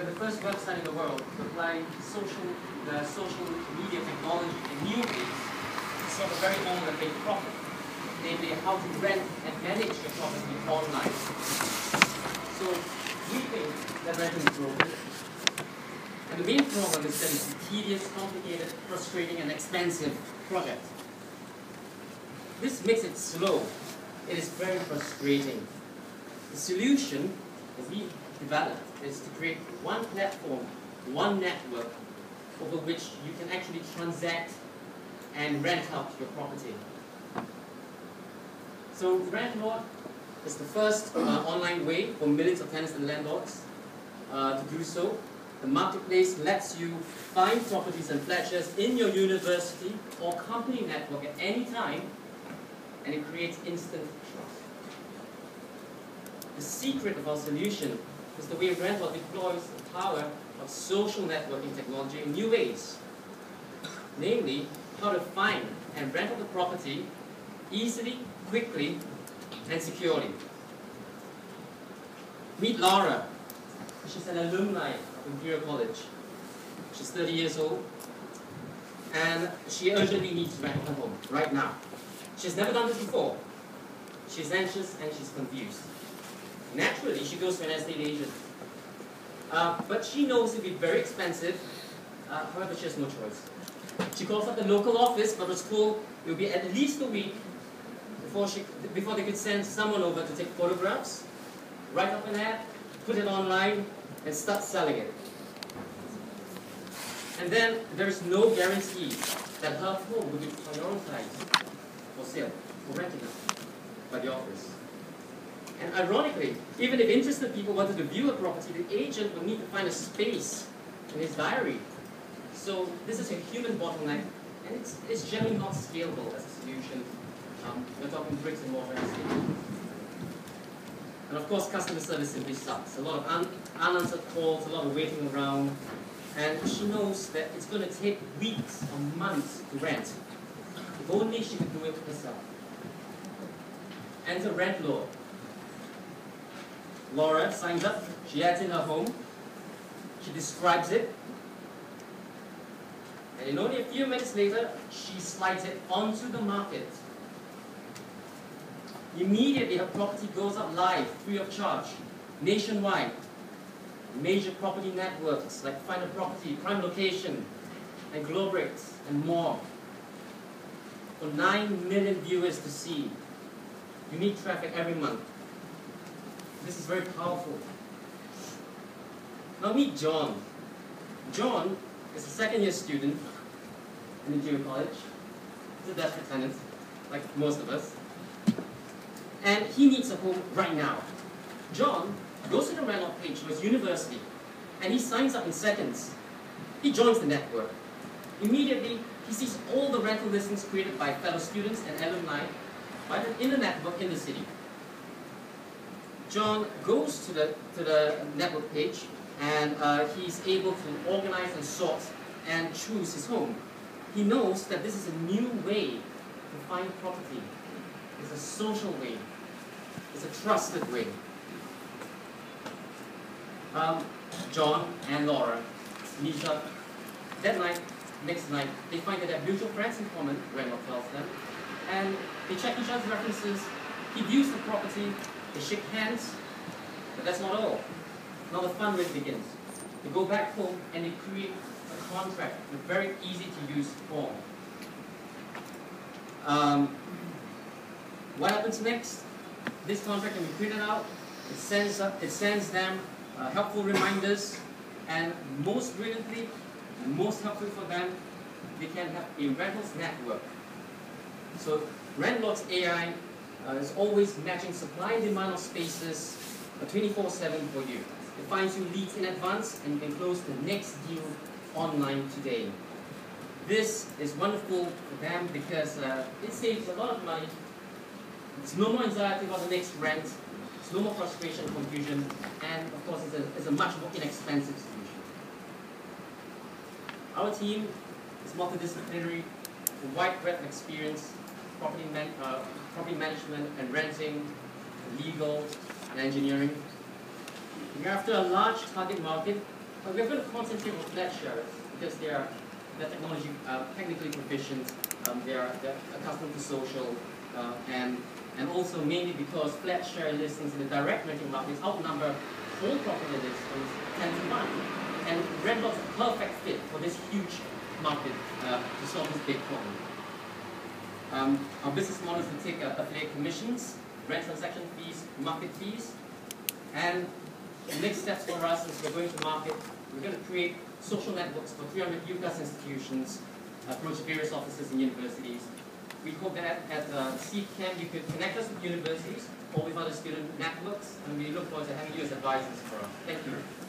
were the first website in the world to apply social, the social media technology in new ways to solve a very old and big problem, namely how to rent and manage your property online. So we think that renting is broken. And the main problem is that it's a tedious, complicated, frustrating, and expensive project. This makes it slow. It is very frustrating. The solution that we developed is to create one platform, one network, over which you can actually transact and rent out your property. So Rentlord is the first uh, online way for millions of tenants and landlords uh, to do so. The marketplace lets you find properties and flatshares in your university or company network at any time, and it creates instant trust. The secret of our solution the way Rentlord deploys the power of social networking technology in new ways. Namely, how to find and rent out the property easily, quickly, and securely. Meet Laura. She's an alumni of Imperial College. She's 30 years old, and she urgently needs to rent her home right now. She's never done this before. She's anxious and she's confused. Naturally, she goes to an estate agent. Uh, but she knows it'll be very expensive, uh, however, she has no choice. She calls up the local office, but told it will be at least a week before, she, before they could send someone over to take photographs, write up an ad, put it online, and start selling it. And then there is no guarantee that her home will be prioritized for sale, for renting by the office. And ironically, even if interested people wanted to view a property, the agent would need to find a space in his diary. So this is a human bottleneck, and it's, it's generally not scalable as a solution. Um, we're talking bricks and mortar And of course, customer service simply sucks. A lot of un unanswered calls, a lot of waiting around, and she knows that it's going to take weeks or months to rent. If only she could do it herself. And the Enter Rentlord. Laura signs up, she adds in her home, she describes it, and in only a few minutes later, she slides it onto the market. Immediately, her property goes up live, free of charge, nationwide. Major property networks like Find a Property, Prime Location, and Globrix, and more. For 9 million viewers to see. Unique traffic every month. This is very powerful. Now meet John. John is a second year student in the junior college. He's a desperate tenant, like most of us. And he needs a home right now. John goes to the rental page for his university and he signs up in seconds. He joins the network. Immediately, he sees all the rental listings created by fellow students and alumni in the network in the city. John goes to the, to the network page and uh, he's able to organize and sort and choose his home. He knows that this is a new way to find property. It's a social way. It's a trusted way. Um, John and Laura meet up that night, next night. They find that they have mutual friends in common, Rentlord tells them, and they check each other's references. He views the property, they shake hands, but that's not all. Now the fun really begins. They go back home and they create a contract in a very easy to use form. Um, what happens next? This contract can be printed out. It sends, it sends them uh, helpful reminders, and most brilliantly, most helpful for them, they can have a rentals network. So Rentlord's AI uh, is always matching supply and demand of spaces 24-7 for you. It finds you leads in advance and you can close the next deal online today. This is wonderful for them because uh, it saves a lot of money. It's no more anxiety about the next rent. It's no more frustration, confusion, and of course it's a, it's a much more inexpensive solution. Our team is multidisciplinary, a wide breadth of experience, property, man, uh, property management and renting, legal, and engineering. We're after a large target market But we're going to concentrate on flat sharers because they are they're technology uh, technically proficient. Um, they are accustomed to social uh, and and also mainly because flat share listings in the direct renting markets outnumber whole property listings 10 to 1. And Rentbox is a perfect fit for this huge market uh, to solve this big problem. Um, our business model is to take uh, affiliate commissions, rent transaction fees, market fees, and the next steps for us is we're going to market, we're going to create social networks for 300 UCAS institutions, approach various offices and universities. We hope that at uh, you could connect us with universities or with other student networks, and we look forward to having you as advisors for us. Thank you.